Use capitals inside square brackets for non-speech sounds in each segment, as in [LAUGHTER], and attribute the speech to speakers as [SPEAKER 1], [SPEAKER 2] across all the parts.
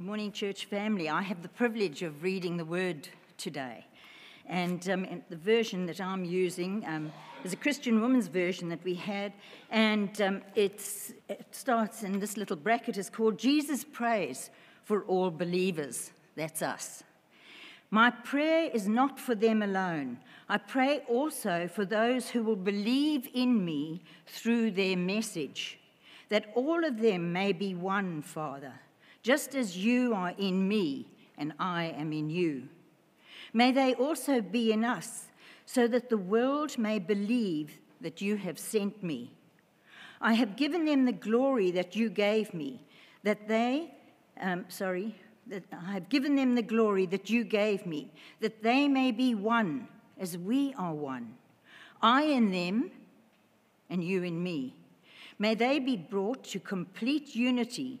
[SPEAKER 1] Good morning, church family. I have the privilege of reading the word today. And, um, and the version that I'm using um, is a Christian woman's version that we had. And um, it starts in this little bracket is called Jesus Prays for All Believers. That's us. My prayer is not for them alone. I pray also for those who will believe in me through their message, that all of them may be one, Father, just as you are in me and I am in you. May they also be in us, so that the world may believe that you have sent me. I have given them the glory that you gave me, that they, um, sorry, that I have given them the glory that you gave me, that they may be one as we are one. I in them and you in me. May they be brought to complete unity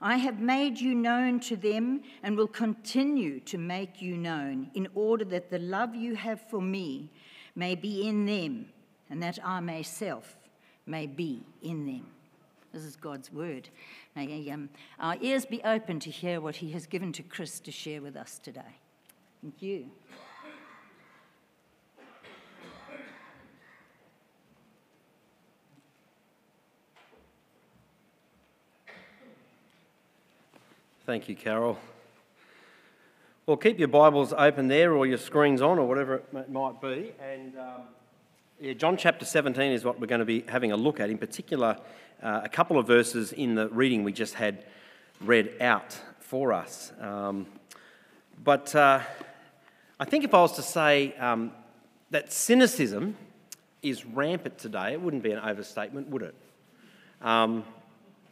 [SPEAKER 1] I have made you known to them and will continue to make you known in order that the love you have for me may be in them and that I myself may be in them. This is God's word. May um, our ears be open to hear what He has given to Chris to share with us today. Thank you.
[SPEAKER 2] Thank you, Carol. Well, keep your Bibles open there or your screens on or whatever it might be. And um, yeah, John chapter 17 is what we're going to be having a look at. In particular, uh, a couple of verses in the reading we just had read out for us. Um, but uh, I think if I was to say um, that cynicism is rampant today, it wouldn't be an overstatement, would it?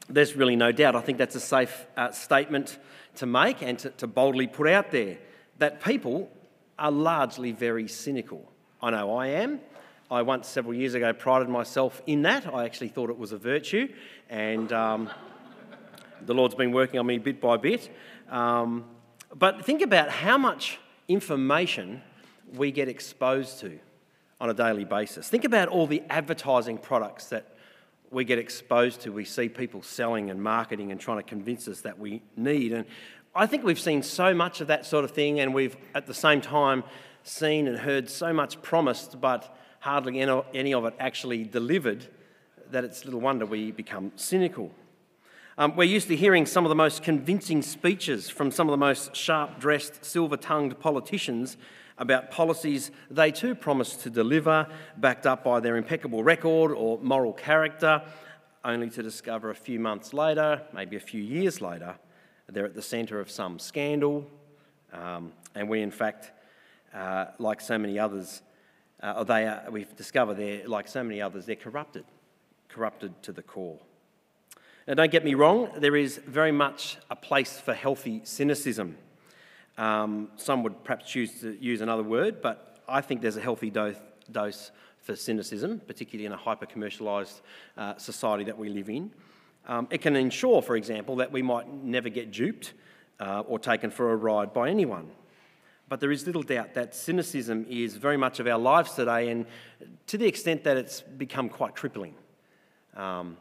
[SPEAKER 2] There's really no doubt. I think that's a safe uh, statement to make and to, to boldly put out there that people are largely very cynical. I know I am. I once, several years ago, prided myself in that. I actually thought it was a virtue, and um, the Lord's been working on me bit by bit. Um, but think about how much information we get exposed to on a daily basis. Think about all the advertising products that we get exposed to. We see people selling and marketing and trying to convince us that we need. And I think we've seen so much of that sort of thing, and we've at the same time seen and heard so much promised, but hardly any of it actually delivered, that it's little wonder we become cynical. Um, we're used to hearing some of the most convincing speeches from some of the most sharp dressed, silver tongued politicians about policies they too promised to deliver, backed up by their impeccable record or moral character, only to discover a few months later, maybe a few years later, they're at the centre of some scandal. Um, and we, in fact, uh, like so many others, uh, they are, we've discovered they're, like so many others, they're corrupted, corrupted to the core. Now, don't get me wrong, there is very much a place for healthy cynicism. Um, some would perhaps choose to use another word, but I think there's a healthy dose, dose for cynicism, particularly in a hyper commercialised uh, society that we live in. Um, it can ensure, for example, that we might never get duped uh, or taken for a ride by anyone. But there is little doubt that cynicism is very much of our lives today, and to the extent that it's become quite crippling. Um,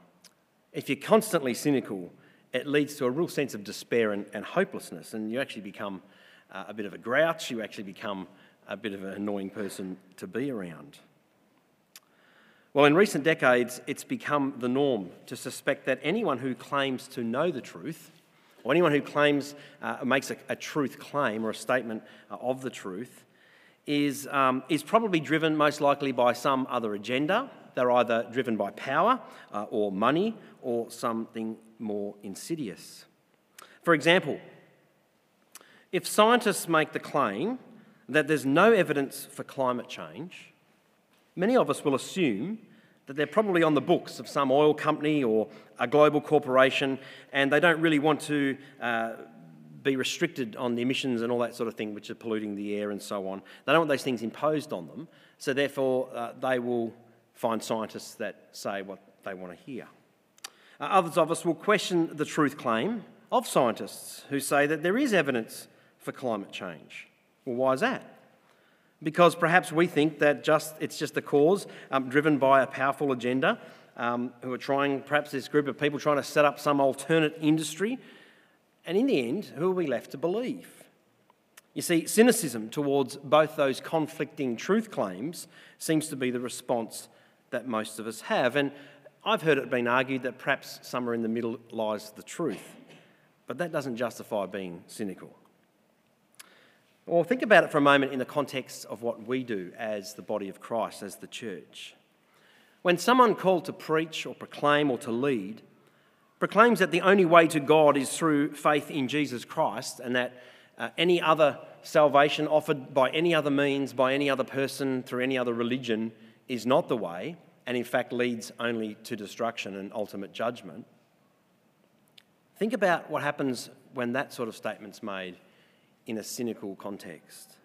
[SPEAKER 2] if you're constantly cynical, it leads to a real sense of despair and, and hopelessness, and you actually become uh, a bit of a grouch, you actually become a bit of an annoying person to be around. Well, in recent decades, it's become the norm to suspect that anyone who claims to know the truth, or anyone who claims, uh, makes a, a, truth claim or a statement uh, of the truth, is, um, is probably driven most likely by some other agenda. They're either driven by power uh, or money or something more insidious. For example, if scientists make the claim that there's no evidence for climate change, many of us will assume that they're probably on the books of some oil company or a global corporation and they don't really want to uh, be restricted on the emissions and all that sort of thing, which are polluting the air and so on. They don't want those things imposed on them, so therefore uh, they will find scientists that say what they want to hear. Uh, others of us will question the truth claim of scientists who say that there is evidence for climate change. Well, why is that? Because perhaps we think that just, it's just a cause um, driven by a powerful agenda um, who are trying, perhaps this group of people trying to set up some alternate industry. And in the end, who are we left to believe? You see, cynicism towards both those conflicting truth claims seems to be the response that most of us have. And I've heard it being argued that perhaps somewhere in the middle lies the truth. But that doesn't justify being cynical. Well, think about it for a moment in the context of what we do as the body of Christ, as the church. When someone called to preach or proclaim or to lead proclaims that the only way to God is through faith in Jesus Christ and that uh, any other salvation offered by any other means, by any other person, through any other religion is not the way, and in fact leads only to destruction and ultimate judgment. Think about what happens when that sort of statement's made in a cynical context.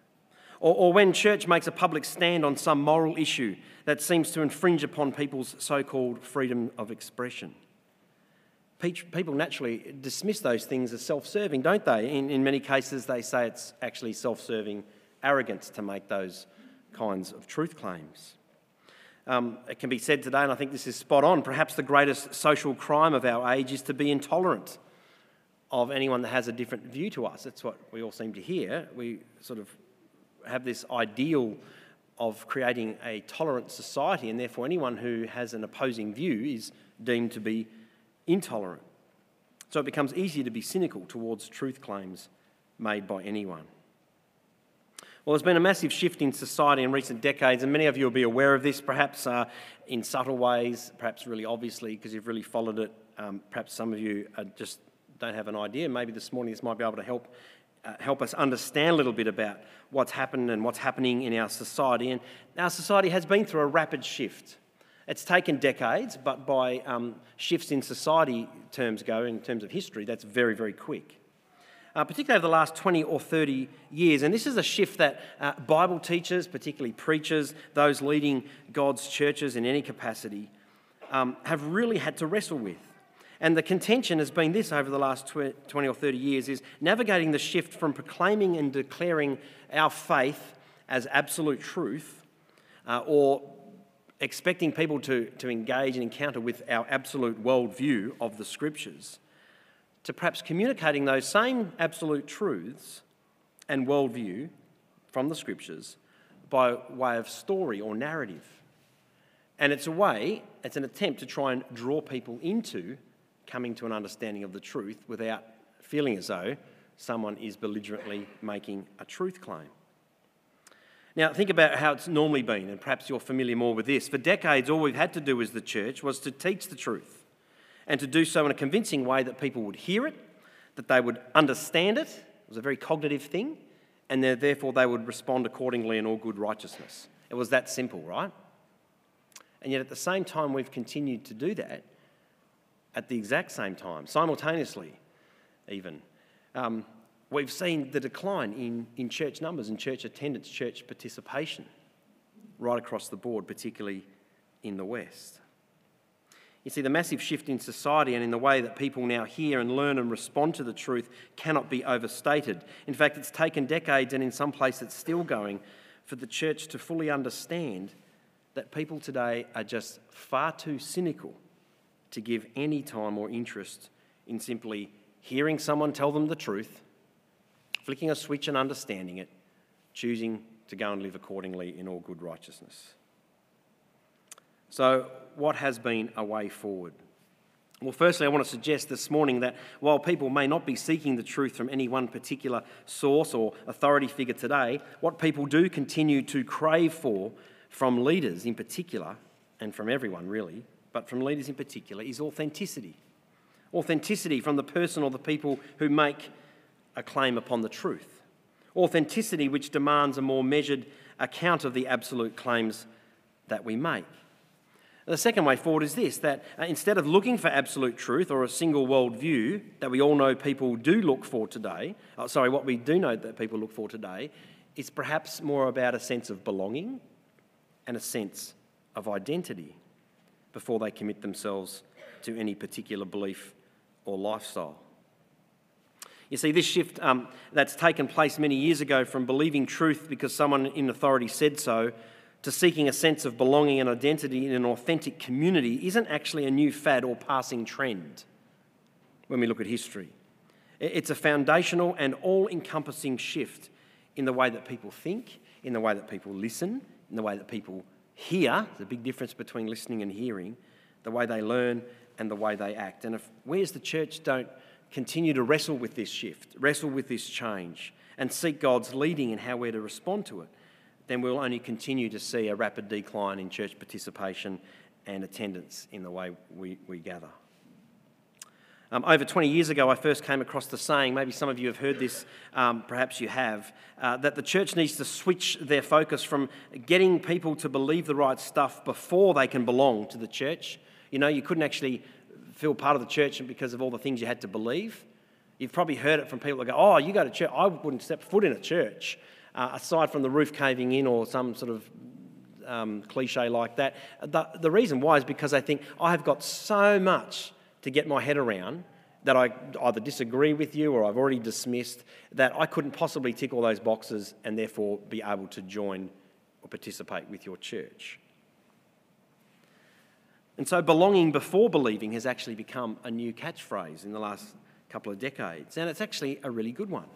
[SPEAKER 2] Or, or, when church makes a public stand on some moral issue that seems to infringe upon people's so called freedom of expression. People naturally dismiss those things as self serving, don't they? In, in many cases, they say it's actually self serving arrogance to make those kinds of truth claims. Um, it can be said today, and I think this is spot on perhaps the greatest social crime of our age is to be intolerant of anyone that has a different view to us. That's what we all seem to hear. We sort of have this ideal of creating a tolerant society, and therefore anyone who has an opposing view is deemed to be intolerant. So it becomes easier to be cynical towards truth claims made by anyone. Well, there's been a massive shift in society in recent decades, and many of you will be aware of this, perhaps uh, in subtle ways, perhaps really obviously because you've really followed it. Um, perhaps some of you are just don't have an idea. Maybe this morning this might be able to help uh, help us understand a little bit about what's happened and what's happening in our society. And our society has been through a rapid shift. It's taken decades, but by um, shifts in society terms go, in terms of history, that's very, very quick. Uh, particularly over the last 20 or 30 years. And this is a shift that uh, Bible teachers, particularly preachers, those leading God's churches in any capacity, um, have really had to wrestle with. And the contention has been this over the last 20 or 30 years is navigating the shift from proclaiming and declaring our faith as absolute truth uh, or expecting people to, to engage and encounter with our absolute worldview of the scriptures to perhaps communicating those same absolute truths and worldview from the scriptures by way of story or narrative. And it's a way, it's an attempt to try and draw people into coming to an understanding of the truth without feeling as though someone is belligerently making a truth claim. Now, think about how it's normally been, and perhaps you're familiar more with this. For decades, all we've had to do as the church was to teach the truth and to do so in a convincing way that people would hear it, that they would understand it. It was a very cognitive thing, and therefore they would respond accordingly in all good righteousness. It was that simple, right? And yet, at the same time, we've continued to do that at the exact same time, simultaneously, even. Um, we've seen the decline in, in church numbers and church attendance, church participation, right across the board, particularly in the West. You see, the massive shift in society and in the way that people now hear and learn and respond to the truth cannot be overstated. In fact, it's taken decades, and in some places it's still going, for the church to fully understand that people today are just far too cynical to give any time or interest in simply hearing someone tell them the truth, flicking a switch and understanding it, choosing to go and live accordingly in all good righteousness. So, what has been a way forward? Well, firstly, I want to suggest this morning that while people may not be seeking the truth from any one particular source or authority figure today, what people do continue to crave for from leaders in particular, and from everyone really, but from leaders in particular, is authenticity. Authenticity from the person or the people who make a claim upon the truth. Authenticity which demands a more measured account of the absolute claims that we make. The second way forward is this that uh, instead of looking for absolute truth or a single worldview that we all know people do look for today, oh, sorry, what we do know that people look for today, is perhaps more about a sense of belonging and a sense of identity before they commit themselves to any particular belief or lifestyle. You see, this shift um, that's taken place many years ago from believing truth because someone in authority said so to seeking a sense of belonging and identity in an authentic community isn't actually a new fad or passing trend when we look at history. It's a foundational and all encompassing shift in the way that people think, in the way that people listen, in the way that people hear. the big difference between listening and hearing, the way they learn and the way they act. And if we as the church don't continue to wrestle with this shift, wrestle with this change, and seek God's leading in how we're to respond to it, then we'll only continue to see a rapid decline in church participation and attendance in the way we, we gather. Um, over 20 years ago, I first came across the saying, maybe some of you have heard this, um, perhaps you have, uh, that the church needs to switch their focus from getting people to believe the right stuff before they can belong to the church. You know, you couldn't actually feel part of the church because of all the things you had to believe. You've probably heard it from people that go, Oh, you go to church. I wouldn't step foot in a church uh, aside from the roof caving in or some sort of um, cliche like that. The, the reason why is because they think I have got so much to get my head around that I either disagree with you or I've already dismissed that I couldn't possibly tick all those boxes and therefore be able to join or participate with your church. And so, belonging before believing has actually become a new catchphrase in the last couple of decades, and it's actually a really good one.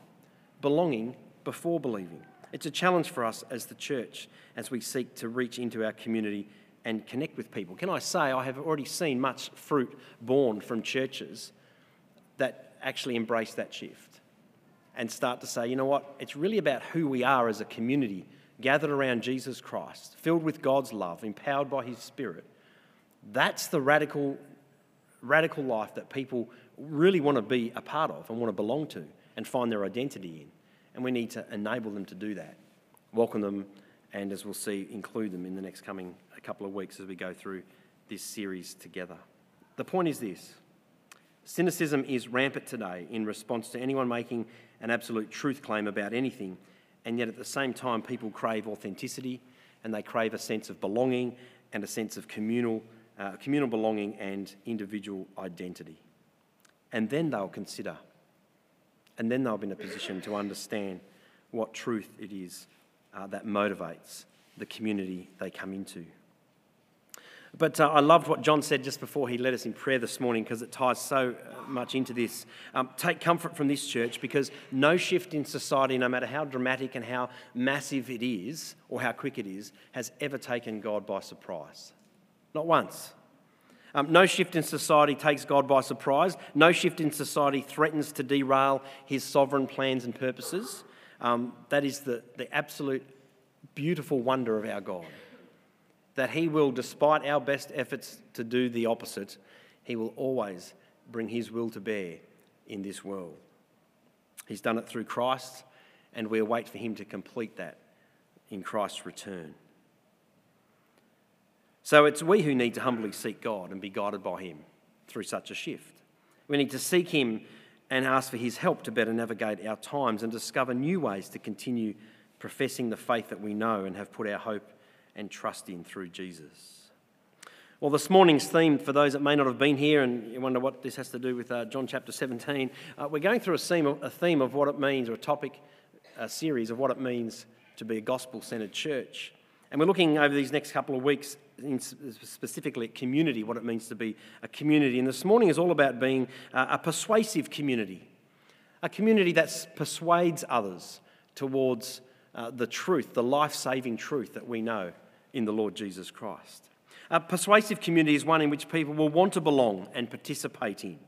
[SPEAKER 2] Belonging before believing. It's a challenge for us as the church as we seek to reach into our community and connect with people. Can I say, I have already seen much fruit borne from churches that actually embrace that shift and start to say, you know what, it's really about who we are as a community gathered around Jesus Christ, filled with God's love, empowered by His Spirit. That's the radical, radical life that people really want to be a part of and want to belong to and find their identity in and we need to enable them to do that, welcome them, and as we'll see, include them in the next coming couple of weeks as we go through this series together. The point is this cynicism is rampant today in response to anyone making an absolute truth claim about anything, and yet at the same time, people crave authenticity and they crave a sense of belonging and a sense of communal, uh, communal belonging and individual identity. And then they'll consider and then they'll be in a position to understand what truth it is uh, that motivates the community they come into. But uh, I loved what John said just before he led us in prayer this morning because it ties so uh, much into this. Um, take comfort from this church because no shift in society, no matter how dramatic and how massive it is or how quick it is, has ever taken God by surprise. Not once. Um, no shift in society takes God by surprise. No shift in society threatens to derail his sovereign plans and purposes. Um, that is the, the absolute beautiful wonder of our God. That he will, despite our best efforts to do the opposite, he will always bring his will to bear in this world. He's done it through Christ, and we await for him to complete that in Christ's return. So it's we who need to humbly seek God and be guided by Him through such a shift. We need to seek Him and ask for His help to better navigate our times and discover new ways to continue professing the faith that we know and have put our hope and trust in through Jesus. Well, this morning's theme, for those that may not have been here and you wonder what this has to do with uh, John chapter 17, uh, we're going through a theme, of, a theme of what it means, or a topic, a series of what it means to be a gospel centered church. And we're looking over these next couple of weeks specifically at community, what it means to be a community. And this morning is all about being a persuasive community, a community that persuades others towards uh, the truth, the life saving truth that we know in the Lord Jesus Christ. A persuasive community is one in which people will want to belong and participate in.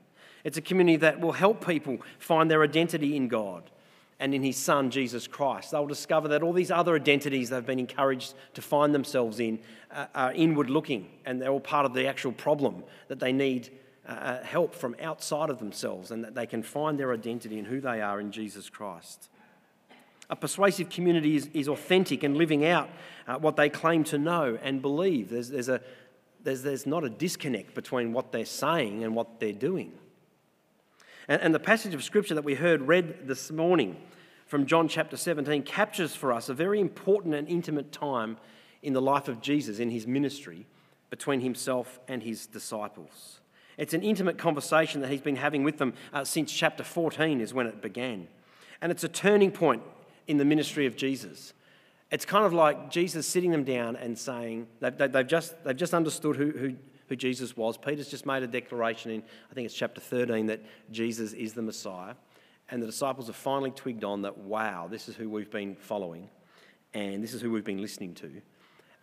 [SPEAKER 2] It's a community that will help people find their identity in God and in his son, Jesus Christ. They'll discover that all these other identities they've been encouraged to find themselves in uh, are inward looking and they're all part of the actual problem that they need uh, uh, help from outside of themselves and that they can find their identity in who they are in Jesus Christ. A persuasive community is, is authentic and living out uh, what they claim to know and believe. There's, there's, a, there's, there's not a disconnect between what they're saying and what they're doing. And, and the passage of scripture that we heard read this morning from John chapter 17 captures for us a very important and intimate time in the life of Jesus, in his ministry, between himself and his disciples. It's an intimate conversation that he's been having with them uh, since chapter 14 is when it began. And it's a turning point in the ministry of Jesus. It's kind of like Jesus sitting them down and saying, they've, just, they've just understood who, who, who Jesus was. Peter's just made a declaration in, I think it's chapter 13, that Jesus is the Messiah. And the disciples have finally twigged on that, wow, this is who we've been following and this is who we've been listening to.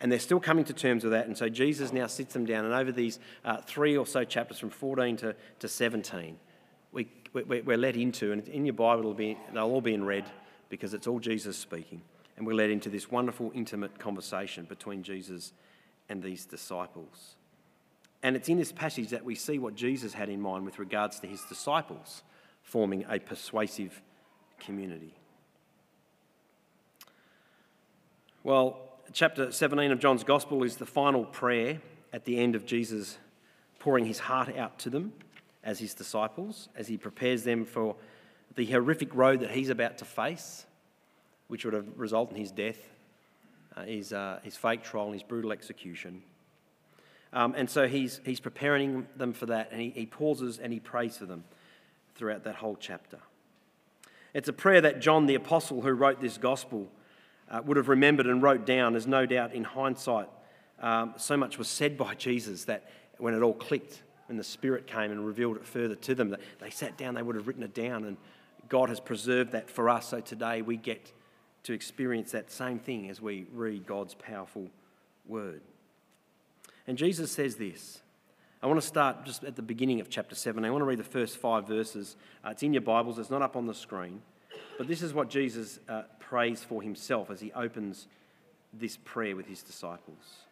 [SPEAKER 2] And they're still coming to terms with that. And so Jesus now sits them down. And over these uh, three or so chapters, from 14 to, to 17, we, we, we're let into, and in your Bible, it'll be, they'll all be in red because it's all Jesus speaking. And we're led into this wonderful, intimate conversation between Jesus and these disciples. And it's in this passage that we see what Jesus had in mind with regards to his disciples forming a persuasive community. Well, chapter 17 of John's Gospel is the final prayer at the end of Jesus pouring his heart out to them as his disciples, as he prepares them for the horrific road that he's about to face, which would have resulted in his death, uh, his, uh, his fake trial, and his brutal execution. Um, and so he's, he's preparing them for that, and he, he pauses and he prays for them throughout that whole chapter. It's a prayer that John the Apostle, who wrote this gospel, uh, would have remembered and wrote down, as no doubt in hindsight, um, so much was said by Jesus that when it all clicked, when the Spirit came and revealed it further to them, that they sat down, they would have written it down, and God has preserved that for us. So today we get to experience that same thing as we read God's powerful word. And Jesus says this I want to start just at the beginning of chapter 7. I want to read the first five verses. Uh, it's in your Bibles, it's not up on the screen. But this is what Jesus uh, prays for himself as he opens this prayer with his disciples.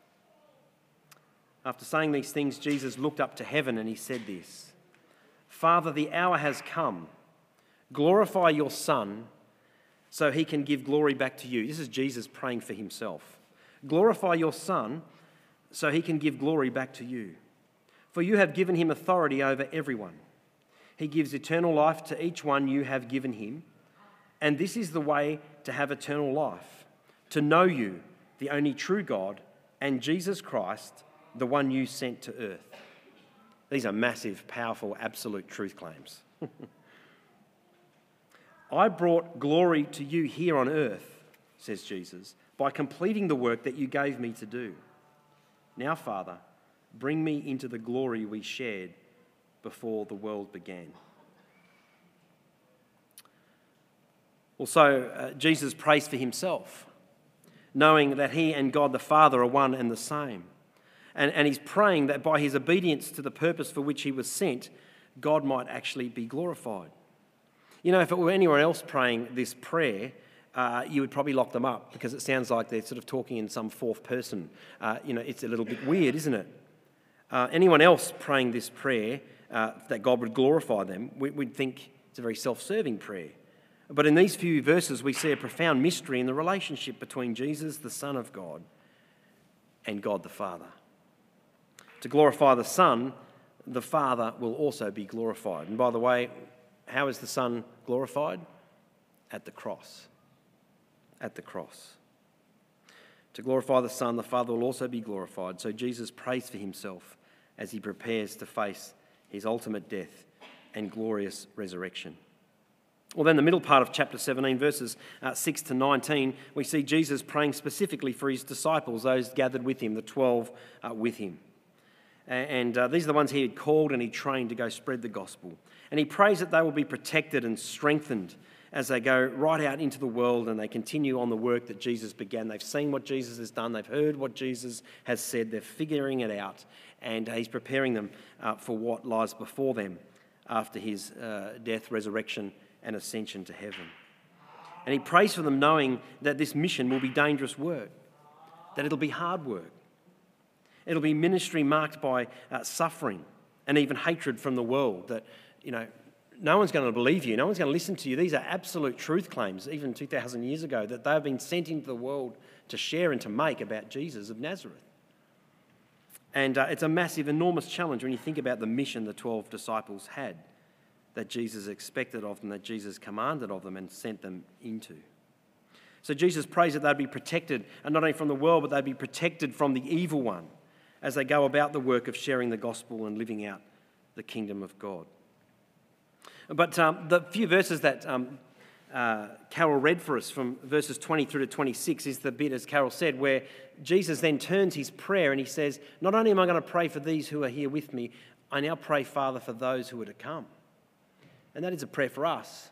[SPEAKER 2] After saying these things, Jesus looked up to heaven and he said this Father, the hour has come. Glorify your Son so he can give glory back to you. This is Jesus praying for himself. Glorify your Son so he can give glory back to you. For you have given him authority over everyone. He gives eternal life to each one you have given him. And this is the way to have eternal life to know you, the only true God, and Jesus Christ, the one you sent to earth. These are massive, powerful, absolute truth claims. [LAUGHS] I brought glory to you here on earth, says Jesus, by completing the work that you gave me to do. Now, Father, Bring me into the glory we shared before the world began. Also, uh, Jesus prays for himself, knowing that he and God the Father are one and the same. And, and he's praying that by his obedience to the purpose for which he was sent, God might actually be glorified. You know, if it were anyone else praying this prayer, uh, you would probably lock them up because it sounds like they're sort of talking in some fourth person. Uh, you know, it's a little bit weird, isn't it? uh, anyone else praying this prayer uh, that God would glorify them, we, would think it's a very self serving prayer. But in these few verses, we see a profound mystery in the relationship between Jesus, the Son of God, and God the Father. To glorify the Son, the Father will also be glorified. And by the way, how is the Son glorified? At the cross. At the cross. To glorify the Son, the Father will also be glorified. So Jesus prays for himself as he prepares to face his ultimate death and glorious resurrection. Well, then, the middle part of chapter 17, verses uh, 6 to 19, we see Jesus praying specifically for his disciples, those gathered with him, the 12 uh, with him. And uh, these are the ones he had called and he trained to go spread the gospel. And he prays that they will be protected and strengthened as they go right out into the world and they continue on the work that Jesus began. They've seen what Jesus has done, they've heard what Jesus has said, they're figuring it out, and he's preparing them uh, for what lies before them after his uh, death, resurrection, and ascension to heaven. And he prays for them, knowing that this mission will be dangerous work, that it'll be hard work. It'll be ministry marked by uh, suffering and even hatred from the world. That, you know, no one's going to believe you, no one's going to listen to you. These are absolute truth claims, even 2,000 years ago, that they have been sent into the world to share and to make about Jesus of Nazareth. And uh, it's a massive, enormous challenge when you think about the mission the 12 disciples had that Jesus expected of them, that Jesus commanded of them and sent them into. So Jesus prays that they'd be protected, and not only from the world, but they'd be protected from the evil one as they go about the work of sharing the gospel and living out the kingdom of God. But um, the few verses that um, uh, Carol read for us from verses 20 through to 26 is the bit, as Carol said, where Jesus then turns his prayer and he says, Not only am I going to pray for these who are here with me, I now pray, Father, for those who are to come. And that is a prayer for us.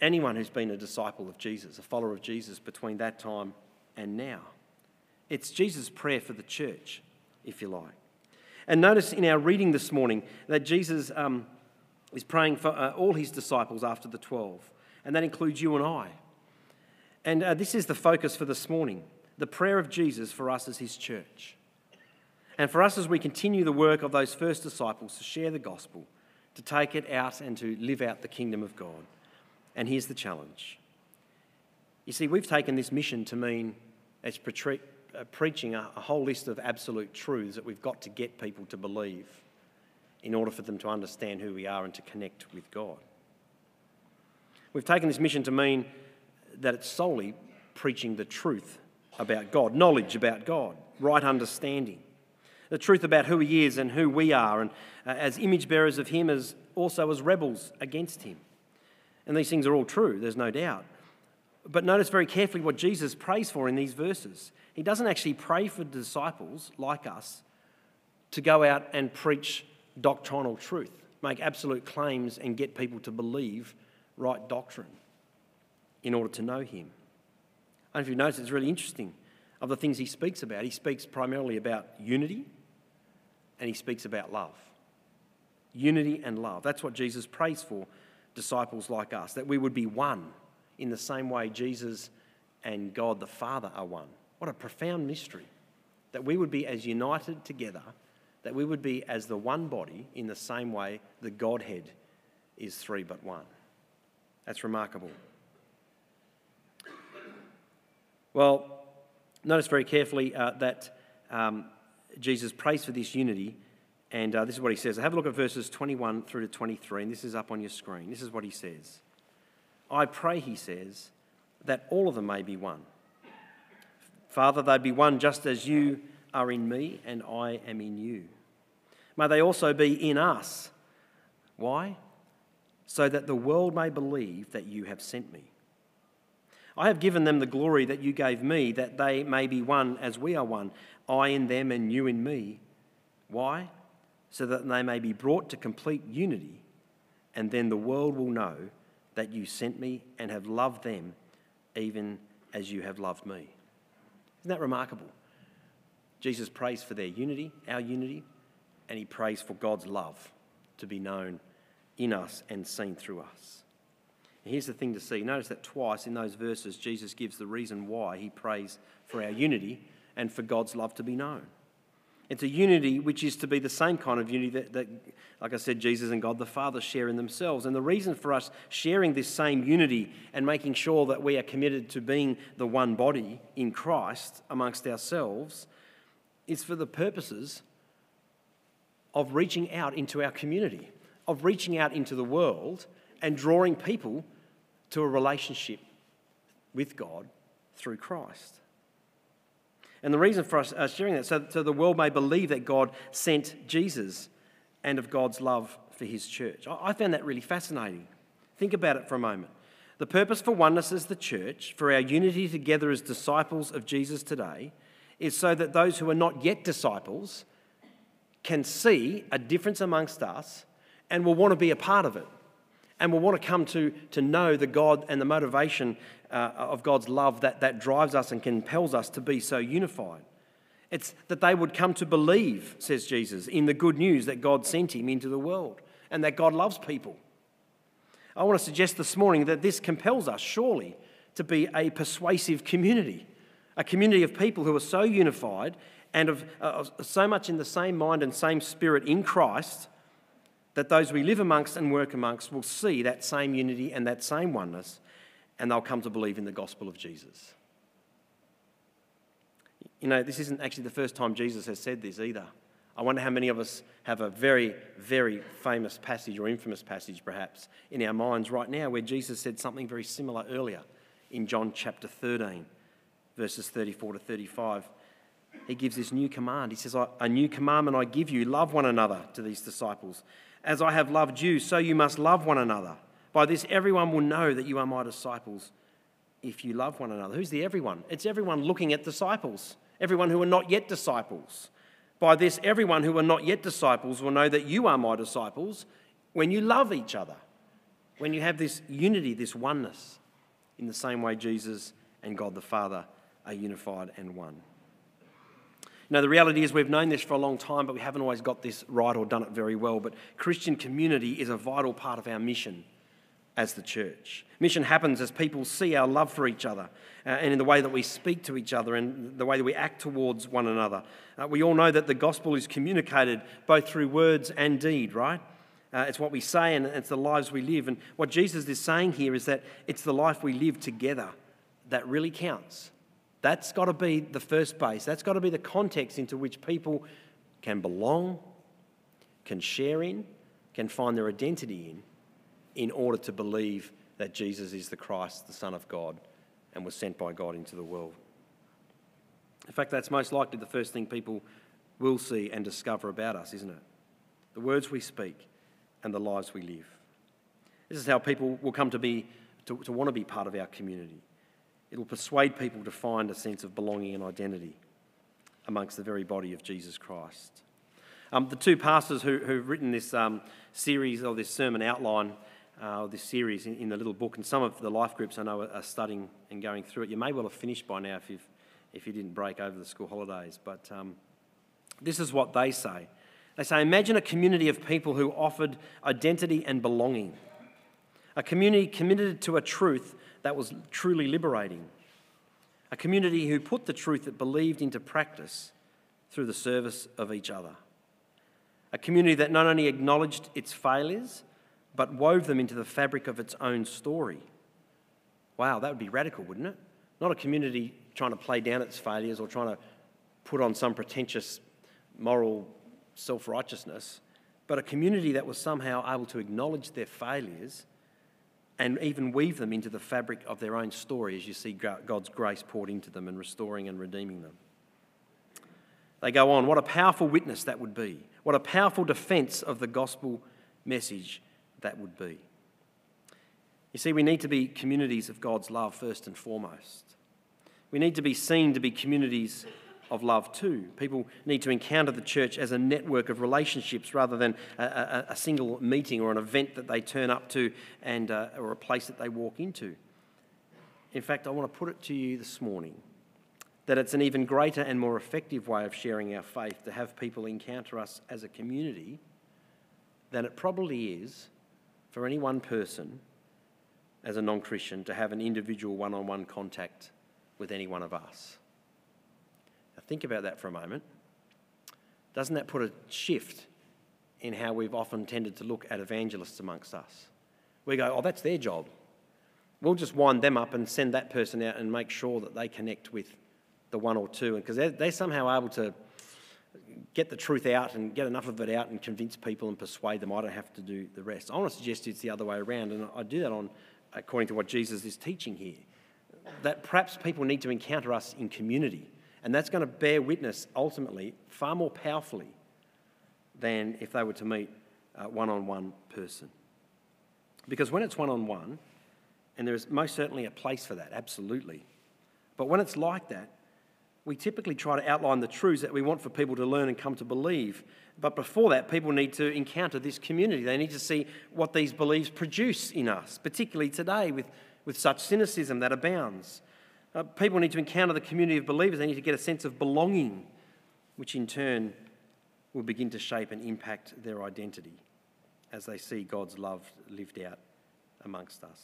[SPEAKER 2] Anyone who's been a disciple of Jesus, a follower of Jesus between that time and now. It's Jesus' prayer for the church, if you like. And notice in our reading this morning that Jesus um, is praying for uh, all his disciples after the 12, and that includes you and I. And uh, this is the focus for this morning the prayer of Jesus for us as his church. And for us as we continue the work of those first disciples to share the gospel, to take it out and to live out the kingdom of God. And here's the challenge. You see, we've taken this mission to mean it's uh, preaching a, a whole list of absolute truths that we've got to get people to believe in order for them to understand who we are and to connect with God. We've taken this mission to mean that it's solely preaching the truth about God, knowledge about God, right understanding, the truth about who He is and who we are, and uh, as image bearers of Him, as also as rebels against Him. And these things are all true, there's no doubt. But notice very carefully what Jesus prays for in these verses. He doesn't actually pray for disciples like us to go out and preach doctrinal truth, make absolute claims, and get people to believe right doctrine in order to know Him. I don't if you notice, it's really interesting. Of the things he speaks about, he speaks primarily about unity and he speaks about love. Unity and love. That's what Jesus prays for disciples like us, that we would be one in the same way Jesus and God the Father are one. What a profound mystery. That we would be as united together, that we would be as the one body in the same way the Godhead is three but one. That's remarkable. Well, notice very carefully uh, that um, Jesus prays for this unity, and uh, this is what he says. Have a look at verses 21 through to 23, and this is up on your screen. This is what he says. I pray, he says, that all of them may be one Father, they'd be one just as you are in me and I am in you. May they also be in us. Why? So that the world may believe that you have sent me. I have given them the glory that you gave me, that they may be one as we are one, I in them and you in me. Why? So that they may be brought to complete unity, and then the world will know that you sent me and have loved them even as you have loved me. Isn't that remarkable? Jesus prays for their unity, our unity, and he prays for God's love to be known in us and seen through us. And here's the thing to see notice that twice in those verses, Jesus gives the reason why he prays for our unity and for God's love to be known. It's a unity which is to be the same kind of unity that, that, like I said, Jesus and God the Father share in themselves. And the reason for us sharing this same unity and making sure that we are committed to being the one body in Christ amongst ourselves is for the purposes of reaching out into our community, of reaching out into the world and drawing people to a relationship with God through Christ. And the reason for us uh, sharing that, so, so the world may believe that God sent Jesus and of God's love for his church. I found that really fascinating. Think about it for a moment. The purpose for oneness as the church, for our unity together as disciples of Jesus today, is so that those who are not yet disciples can see a difference amongst us and will want to be a part of it and will want to come to, to know the God and the motivation uh, of God's love that, that drives us and compels us to be so unified. It's that they would come to believe, says Jesus, in the good news that God sent him into the world and that God loves people. I want to suggest this morning that this compels us, surely, to be a persuasive community, a community of people who are so unified and of uh, so much in the same mind and same spirit in Christ that those we live amongst and work amongst will see that same unity and that same oneness, and they'll come to believe in the gospel of Jesus. You know, this isn't actually the first time Jesus has said this either. I wonder how many of us have a very, very famous passage or infamous passage, perhaps, in our minds right now where Jesus said something very similar earlier in John chapter 13, verses 34 to 35. He gives this new command. He says, A new commandment I give you love one another to these disciples. As I have loved you, so you must love one another. By this, everyone will know that you are my disciples if you love one another. Who's the everyone? It's everyone looking at disciples, everyone who are not yet disciples. By this, everyone who are not yet disciples will know that you are my disciples when you love each other, when you have this unity, this oneness, in the same way Jesus and God the Father are unified and one. Now, the reality is we've known this for a long time, but we haven't always got this right or done it very well. But Christian community is a vital part of our mission as the church. Mission happens as people see our love for each other uh, and in the way that we speak to each other and the way that we act towards one another. Uh, we all know that the gospel is communicated both through words and deed, right? Uh, it's what we say and it's the lives we live. And what Jesus is saying here is that it's the life we live together that really counts. That's got to be the first base. That's got to be the context into which people can belong, can share in, can find their identity in, in order to believe that Jesus is the Christ, the Son of God, and was sent by God into the world. In fact, that's most likely the first thing people will see and discover about us, isn't it? The words we speak and the lives we live. This is how people will come to be to, to want to be part of our community. It'll persuade people to find a sense of belonging and identity amongst the very body of Jesus Christ. Um, the two pastors who, have written this um, series or this sermon outline, uh, this series in, in, the little book, and some of the life groups I know are, are, studying and going through it. You may well have finished by now if, you've, if you didn't break over the school holidays, but um, this is what they say. They say, Imagine a community of people who offered identity and belonging, a community committed to a truth that was truly liberating. A community who put the truth it believed into practice through the service of each other. A community that not only acknowledged its failures, but wove them into the fabric of its own story. Wow, that would be radical, wouldn't it? Not a community trying to play down its failures or trying to put on some pretentious moral self righteousness, but a community that was somehow able to acknowledge their failures and even weave them into the fabric of their own story as you see God's grace poured into them and restoring and redeeming them. They go on, what a powerful witness that would be. What a powerful defense of the gospel message that would be. You see, we need to be communities of God's love first and foremost. We need to be seen to be communities of love too. People need to encounter the church as a network of relationships rather than a, a, a single meeting or an event that they turn up to and, uh, or a place that they walk into. In fact, I want to put it to you this morning that it's an even greater and more effective way of sharing our faith to have people encounter us as a community than it probably is for any one person as a non Christian to have an individual one on one contact with any one of us. Think about that for a moment. Doesn't that put a shift in how we've often tended to look at evangelists amongst us? We go, oh, that's their job. We'll just wind them up and send that person out and make sure that they connect with the one or two. And Because they're, they're somehow able to get the truth out and get enough of it out and convince people and persuade them. I don't have to do the rest. I want to suggest it's the other way around, and I do that on according to what Jesus is teaching here. That perhaps people need to encounter us in community and that's going to bear witness ultimately far more powerfully than if they were to meet one on one person. Because when it's one on one, and there's most certainly a place for that, absolutely. But when it's like that, we typically try to outline the truths that we want for people to learn and come to believe. But before that, people need to encounter this community. They need to see what these beliefs produce in us, particularly today with, with such cynicism that abounds. Uh, people need to encounter the community of believers. They need to get a sense of belonging, which in turn will begin to shape and impact their identity as they see God's love lived out amongst us.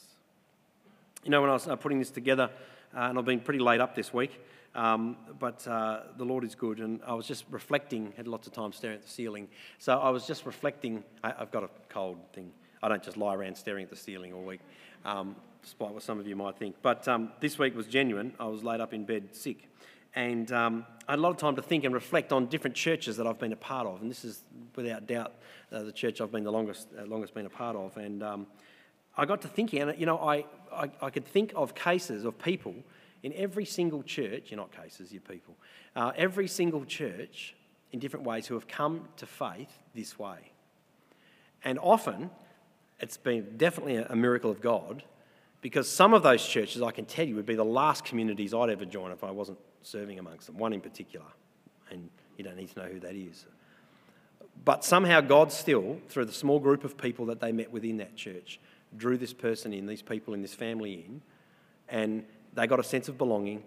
[SPEAKER 2] You know, when I was uh, putting this together, uh, and I've been pretty laid up this week, um, but uh, the Lord is good, and I was just reflecting, had lots of time staring at the ceiling. So I was just reflecting. I, have got a cold thing. I don't just lie around staring at the ceiling all week. Um, despite what some of you might think. But um, this week was genuine. I was laid up in bed sick. and um, I had a lot of time to think and reflect on different churches that I've been a part of, and this is without doubt uh, the church I've been the longest, uh, longest been a part of. And um, I got to thinking, and you know, I, I, I, could think of cases of people in every single church, you're not cases, you're people, uh, every single church in different ways who have come to faith this way. And often, it's been definitely a miracle of God because some of those churches, I can tell you, would be the last communities I'd ever join if I wasn't serving amongst them, one in particular, and you don't need to know who that is. But somehow God still, through the small group of people that they met within that church, drew this person in, these people in this family in, and they got a sense of belonging,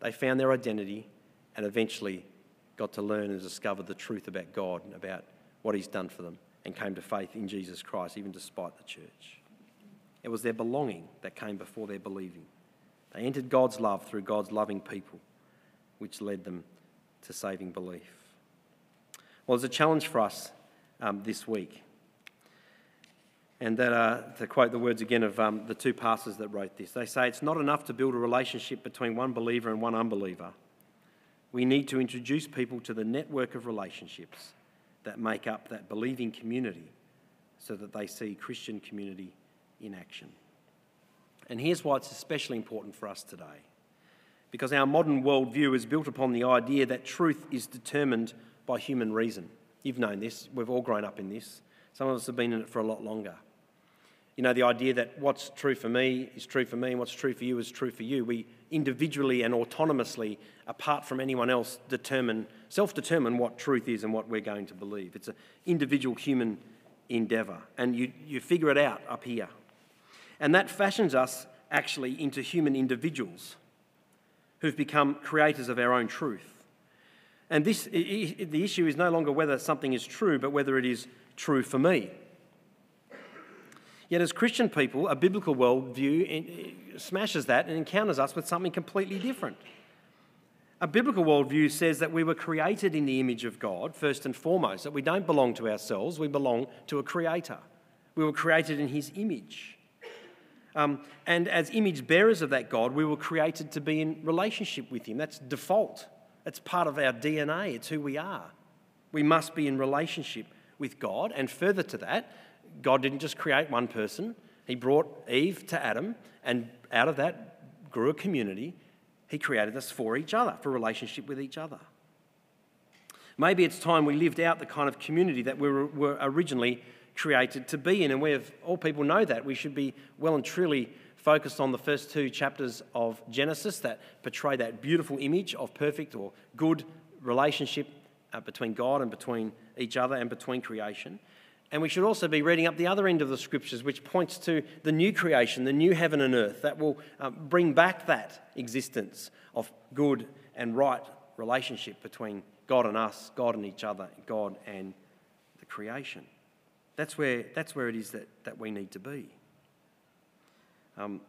[SPEAKER 2] they found their identity, and eventually got to learn and discover the truth about God and about what He's done for them, and came to faith in Jesus Christ, even despite the church. It was their belonging that came before their believing. They entered God's love through God's loving people which led them to saving belief. Well, there's a challenge for us um, this week. And that, uh, to quote the words again of um, the two pastors that wrote this, they say it's not enough to build a relationship between one believer and one unbeliever. We need to introduce people to the network of relationships that make up that believing community so that they see Christian community in action. And here's why it's especially important for us today because our modern worldview is built upon the idea that truth is determined by human reason. You've known this, we've all grown up in this. Some of us have been in it for a lot longer. You know, the idea that what's true for me is true for me, and what's true for you is true for you. We individually and autonomously, apart from anyone else, determine, self determine what truth is and what we're going to believe. It's an individual human endeavour, and you, you figure it out up here. And that fashions us actually into human individuals who've become creators of our own truth. And this, the issue is no longer whether something is true, but whether it is true for me. Yet, as Christian people, a biblical worldview smashes that and encounters us with something completely different. A biblical worldview says that we were created in the image of God, first and foremost, that we don't belong to ourselves, we belong to a creator. We were created in his image. Um, and as image bearers of that God, we were created to be in relationship with Him. That's default, it's part of our DNA, it's who we are. We must be in relationship with God. And further to that, God didn't just create one person, He brought Eve to Adam, and out of that grew a community. He created us for each other, for relationship with each other. Maybe it's time we lived out the kind of community that we were originally created to be in. And we have, all people know that. We should be well and truly focused on the first two chapters of Genesis that portray that beautiful image of perfect or good relationship uh, between God and between each other and between creation. And we should also be reading up the other end of the scriptures, which points to the new creation, the new heaven and earth that will uh, bring back that existence of good and right relationship between God and us, God and each other, God and the creation. That's where, that's where it is that, that we need to be. Um,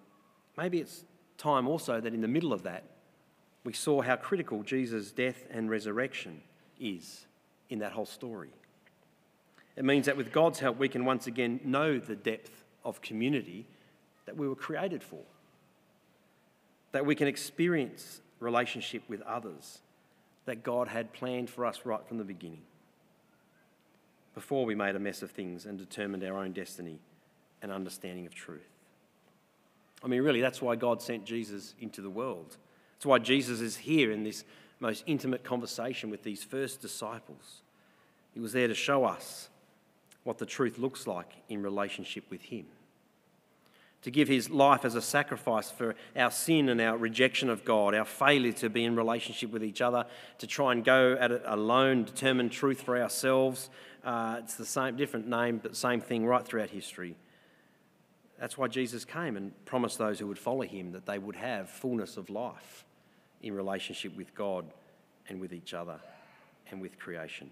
[SPEAKER 2] maybe it's time also that in the middle of that, we saw how critical Jesus' death and resurrection is in that whole story. It means that with God's help, we can once again know the depth of community that we were created for, that we can experience relationship with others that God had planned for us right from the beginning before we made a mess of things and determined our own destiny and understanding of truth. I mean, really, that's why God sent Jesus into the world. That's why Jesus is here in this most intimate conversation with these first disciples. He was there to show us what the truth looks like in relationship with Him. To give His life as a sacrifice for our sin and our rejection of God, our failure to be in relationship with each other, to try and go at it alone, determine truth for ourselves, uh, it's the same, different name, but same thing right throughout history. That's why Jesus came and promised those who would follow him that they would have fullness of life in relationship with God and with each other and with creation.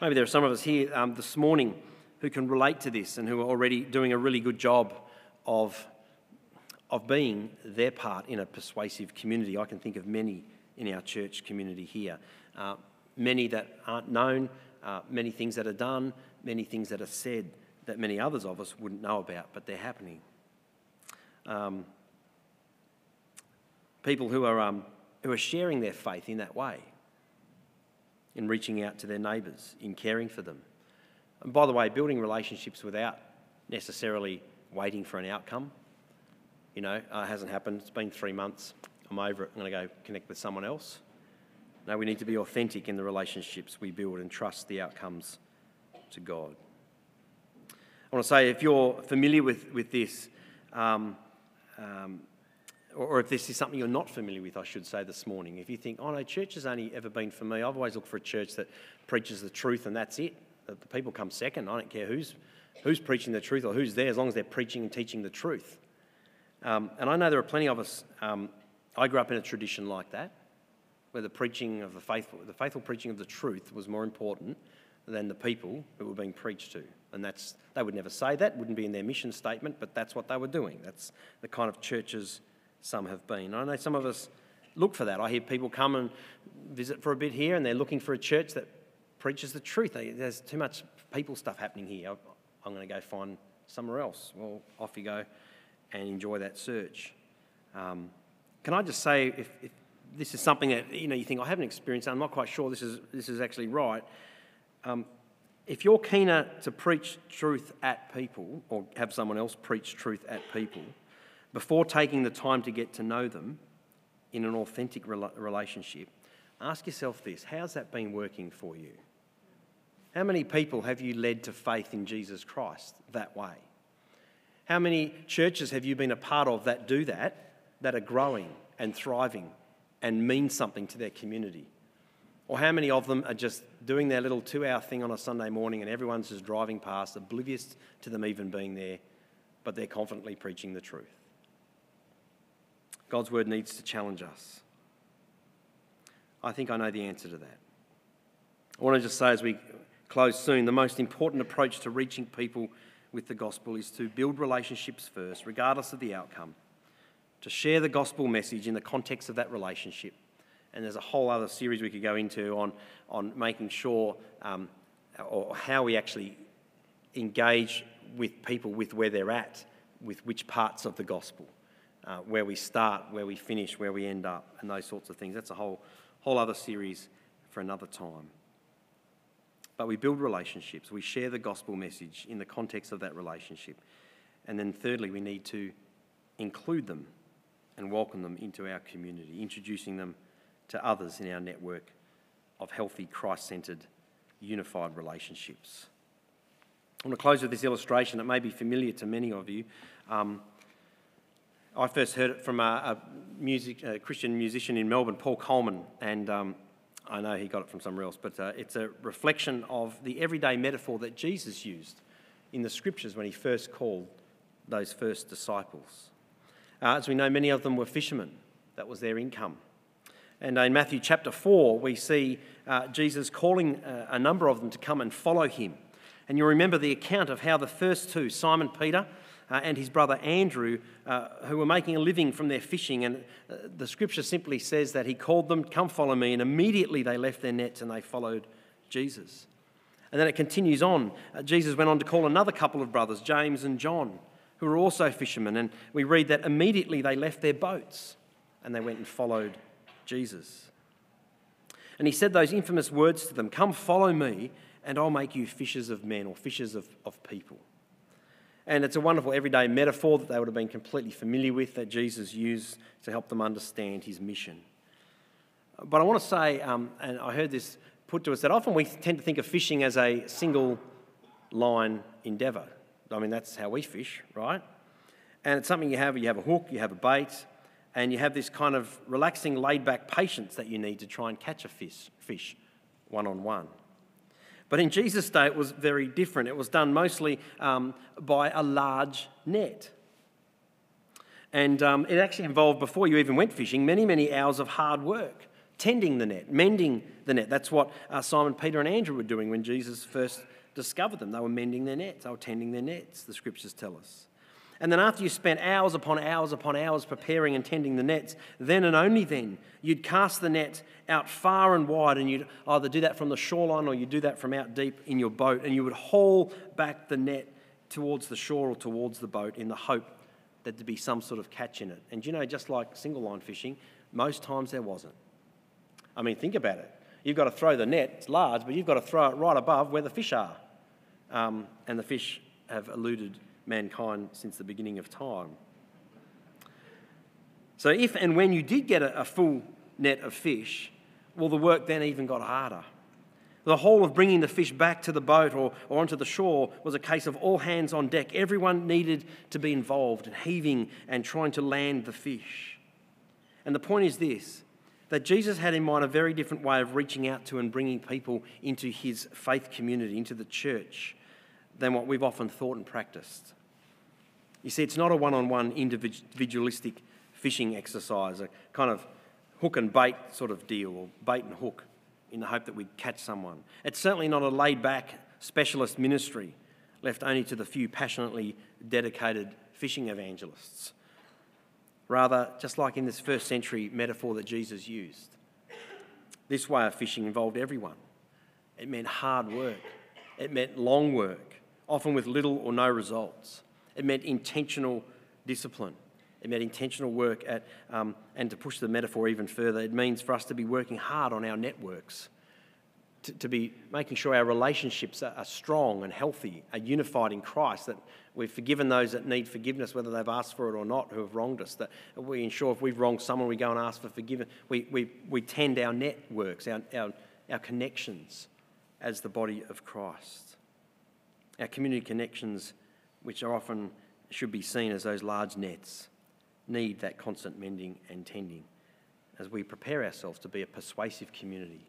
[SPEAKER 2] Maybe there are some of us here um, this morning who can relate to this and who are already doing a really good job of, of being their part in a persuasive community. I can think of many in our church community here, uh, many that aren't known, uh, many things that are done, many things that are said that many others of us wouldn't know about, but they're happening. Um, people who are um, who are sharing their faith in that way, in reaching out to their neighbours, in caring for them. And by the way, building relationships without necessarily waiting for an outcome. You know, uh, hasn't happened. It's been three months. I'm over it. I'm going to go connect with someone else. No, we need to be authentic in the relationships we build and trust the outcomes to God. I want to say if you're familiar with, with this, um, um, or, or, if this is something you're not familiar with, I should say this morning, if you think, oh no, church has only ever been for me, I've always looked for a church that preaches the truth and that's it. That the people come second. I don't care who's, who's preaching the truth or who's there, as long as they're preaching and teaching the truth. Um, and I know there are plenty of us. Um, I grew up in a tradition like that, where the preaching of the faithful, the faithful preaching of the truth was more important than the people who were being preached to. And that's, they would never say that, wouldn't be in their mission statement, but that's what they were doing. That's the kind of churches some have been. I know some of us look for that. I hear people come and visit for a bit here and they're looking for a church that preaches the truth. There's too much people stuff happening here. I'm going to go find somewhere else. Well, off you go and enjoy that search. Um, can I just say, if, if, this is something that you know you think I haven't experienced, I'm not quite sure this is this is actually right. Um, if you're keener to preach truth at people or have someone else preach truth at people before taking the time to get to know them in an authentic relationship, ask yourself this how's that been working for you? How many people have you led to faith in Jesus Christ that way? How many churches have you been a part of that do that, that are growing and thriving and mean something to their community? Or how many of them are just doing their little two hour thing on a Sunday morning and everyone's just driving past, oblivious to them even being there, but they're confidently preaching the truth? God's word needs to challenge us. I think I know the answer to that. I want to just say as we close soon the most important approach to reaching people with the gospel is to build relationships first, regardless of the outcome, to share the gospel message in the context of that relationship and there's a whole other series we could go into on, on making sure um, or how we actually engage with people with where they're at, with which parts of the gospel, uh, where we start, where we finish, where we end up, and those sorts of things. That's a whole, whole other series for another time. But we build relationships, we share the gospel message in the context of that relationship. And then, thirdly, we need to include them and welcome them into our community, introducing them to others in our network of healthy, Christ centered, unified relationships. I want to close with this illustration that may be familiar to many of you. Um, I first heard it from a, a, music, a, Christian musician in Melbourne, Paul Colman, and um, I know he got it from somewhere else, but uh, it's a reflection of the everyday metaphor that Jesus used in the scriptures when he first called those first disciples. Uh, as we know, many of them were fishermen, that was their income. And in Matthew chapter 4, we see uh, Jesus calling uh, a number of them to come and follow him. And you remember the account of how the first two, Simon Peter uh, and his brother Andrew, uh, who were making a living from their fishing, and uh, the scripture simply says that he called them, Come follow me, and immediately they left their nets and they followed Jesus. And then it continues on. Uh, Jesus went on to call another couple of brothers, James and John, who were also fishermen. And we read that immediately they left their boats and they went and followed Jesus. And he said those infamous words to them Come, follow me, and I'll make you fishers of men or fishers of, of people. And it's a wonderful everyday metaphor that they would have been completely familiar with that Jesus used to help them understand his mission. But I want to say, um, and I heard this put to us, that often we tend to think of fishing as a single line endeavour. I mean, that's how we fish, right? And it's something you have, you have a hook, you have a bait, and you have this kind of relaxing, laid back patience that you need to try and catch a fish, fish one on one. But in Jesus' day, it was very different. It was done mostly um, by a large net. And um, it actually involved, before you even went fishing, many, many hours of hard work, tending the net, mending the net. That's what uh, Simon, Peter, and Andrew were doing when Jesus first discovered them. They were mending their nets, they were tending their nets, the scriptures tell us. And then after you spent hours upon hours upon hours preparing and tending the nets, then and only then you'd cast the net out far and wide, and you'd either do that from the shoreline or you'd do that from out deep in your boat, and you would haul back the net towards the shore or towards the boat in the hope that there'd be some sort of catch in it. And you know, just like single line fishing, Most times there wasn't. I mean, think about it. You've got to throw the net, it's large, but you've got to throw it right above where the fish are. Um, and the fish have eluded mankind since the beginning of time. So, if and when you did get a, a full net of fish, well, the work then even got harder. The whole of bringing the fish back to the boat or, or onto the shore was a case of all hands on deck. Everyone needed to be involved in heaving and trying to land the fish. And the point is this that Jesus had in mind a very different way of reaching out to and bringing people into his faith community, into the church, than what we've often thought and practiced. You see, it's not a one on one individualistic fishing exercise, a kind of hook and bait sort of deal, or bait and hook in the hope that we'd catch someone. It's certainly not a laid back specialist ministry left only to the few passionately dedicated fishing evangelists. Rather, just like in this first century metaphor that Jesus used, this way of fishing involved everyone. It meant hard work, it meant long work, often with little or no results. It meant intentional discipline. It meant intentional work at, um, and to push the metaphor even further, it means for us to be working hard on our networks, to, to be making sure our relationships are, are, strong and healthy, are unified in Christ, that we've forgiven those that need forgiveness, whether they've asked for it or not, who have wronged us, that we ensure if we've wronged someone, we go and ask for forgiveness. We, we, we tend our networks, our, our, our connections as the body of Christ. Our community connections, which are often should be seen as those large nets need that constant mending and tending as we prepare ourselves to be a persuasive community.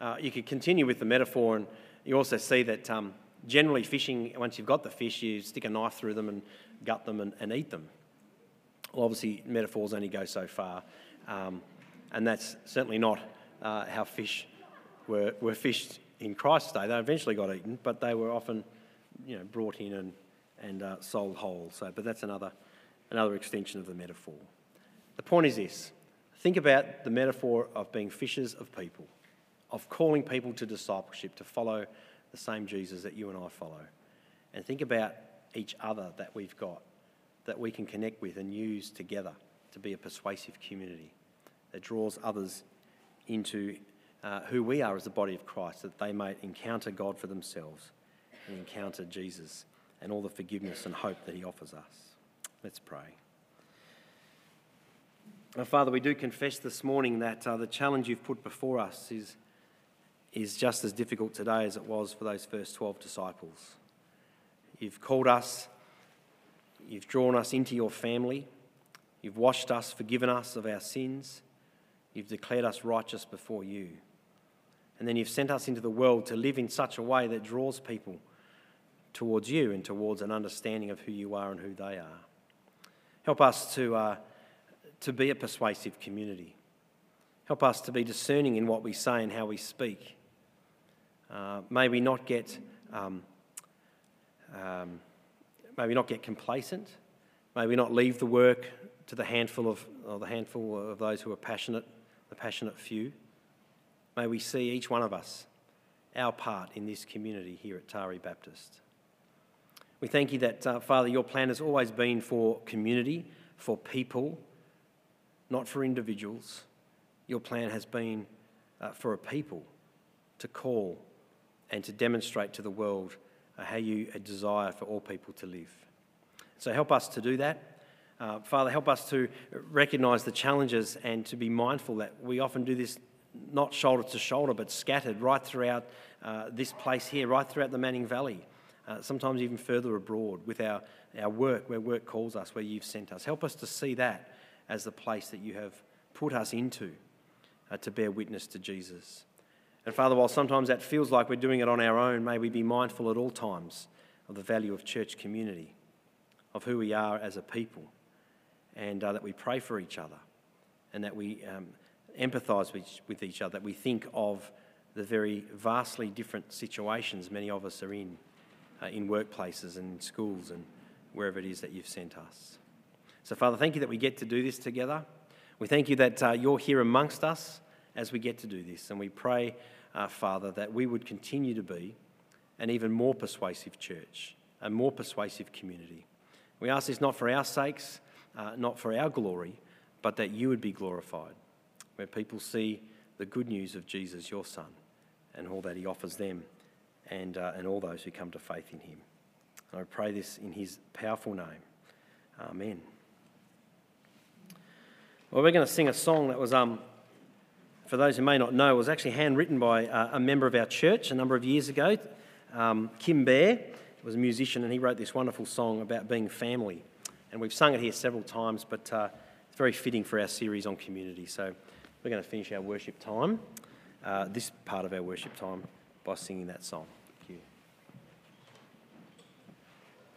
[SPEAKER 2] Uh, you could continue with the metaphor, and you also see that um, generally fishing, once you've got the fish, you stick a knife through them and gut them and, and eat them. Well, obviously, metaphors only go so far, um, and that's certainly not uh, how fish were, were fished in Christ's day. They eventually got eaten, but they were often you know, brought in and, and uh, sold whole. So, but that's another another extension of the metaphor. The point is this think about the metaphor of being fishers of people, of calling people to discipleship, to follow the same Jesus that you and I follow. And think about each other that we've got that we can connect with and use together to be a persuasive community that draws others into uh, who we are as the body of Christ, that they may encounter God for themselves and encounter Jesus and all the forgiveness and hope that He offers us. Let's pray. Our Father, we do confess this morning that uh, the challenge you've put before us is, is just as difficult today as it was for those first 12 disciples. You've called us, you've drawn us into your family, you've washed us, forgiven us of our sins, you've declared us righteous before you. And then you've sent us into the world to live in such a way that draws people towards you and towards an understanding of who you are and who they are. Help us to, uh, to be a persuasive community. Help us to be discerning in what we say and how we speak. Uh, may we not get um, um, may we not get complacent. May we not leave the work to the handful of the handful of those who are passionate, the passionate few. May we see each one of us our part in this community here at Taree Baptist. We thank you that, uh, Father, your plan has always been for community, for people, not for individuals. Your plan has been uh, for a people to call and to demonstrate to the world uh, how you desire for all people to live. So help us to do that. Uh, Father, help us to recognise the challenges and to be mindful that we often do this not shoulder to shoulder, but scattered right throughout uh, this place here, right throughout the Manning Valley uh, sometimes even further abroad with our, our work, where work calls us, where you've sent us. Help us to see that as the place that you have put us into uh, to bear witness to Jesus. And Father, while sometimes that feels like we're doing it on our own, may we be mindful at all times of the value of church community, of who we are as a people, and uh, that we pray for each other, and that we um, empathise with, with each other, that we think of the very vastly different situations many of us are in uh, in workplaces and in schools and wherever it is that you've sent us. So, Father, thank you that we get to do this together. We thank you that uh, you're here amongst us as we get to do this. And we pray, uh, Father, that we would continue to be an even more persuasive church, a more persuasive community. We ask this not for our sakes, uh, not for our glory, but that you would be glorified, where people see the good news of Jesus, your Son, and all that he offers them and, uh, and all those who come to faith in him. And I pray this in his powerful name. Amen. Well, we're going to sing a song that was, um, for those who may not know, was actually handwritten by uh, a member of our church a number of years ago, um, Kim Bear. was a musician, and he wrote this wonderful song about being family. And we've sung it here several times, but uh, it's very fitting for our series on community. So we're going to finish our worship time, uh, this part of our worship time, by singing that song.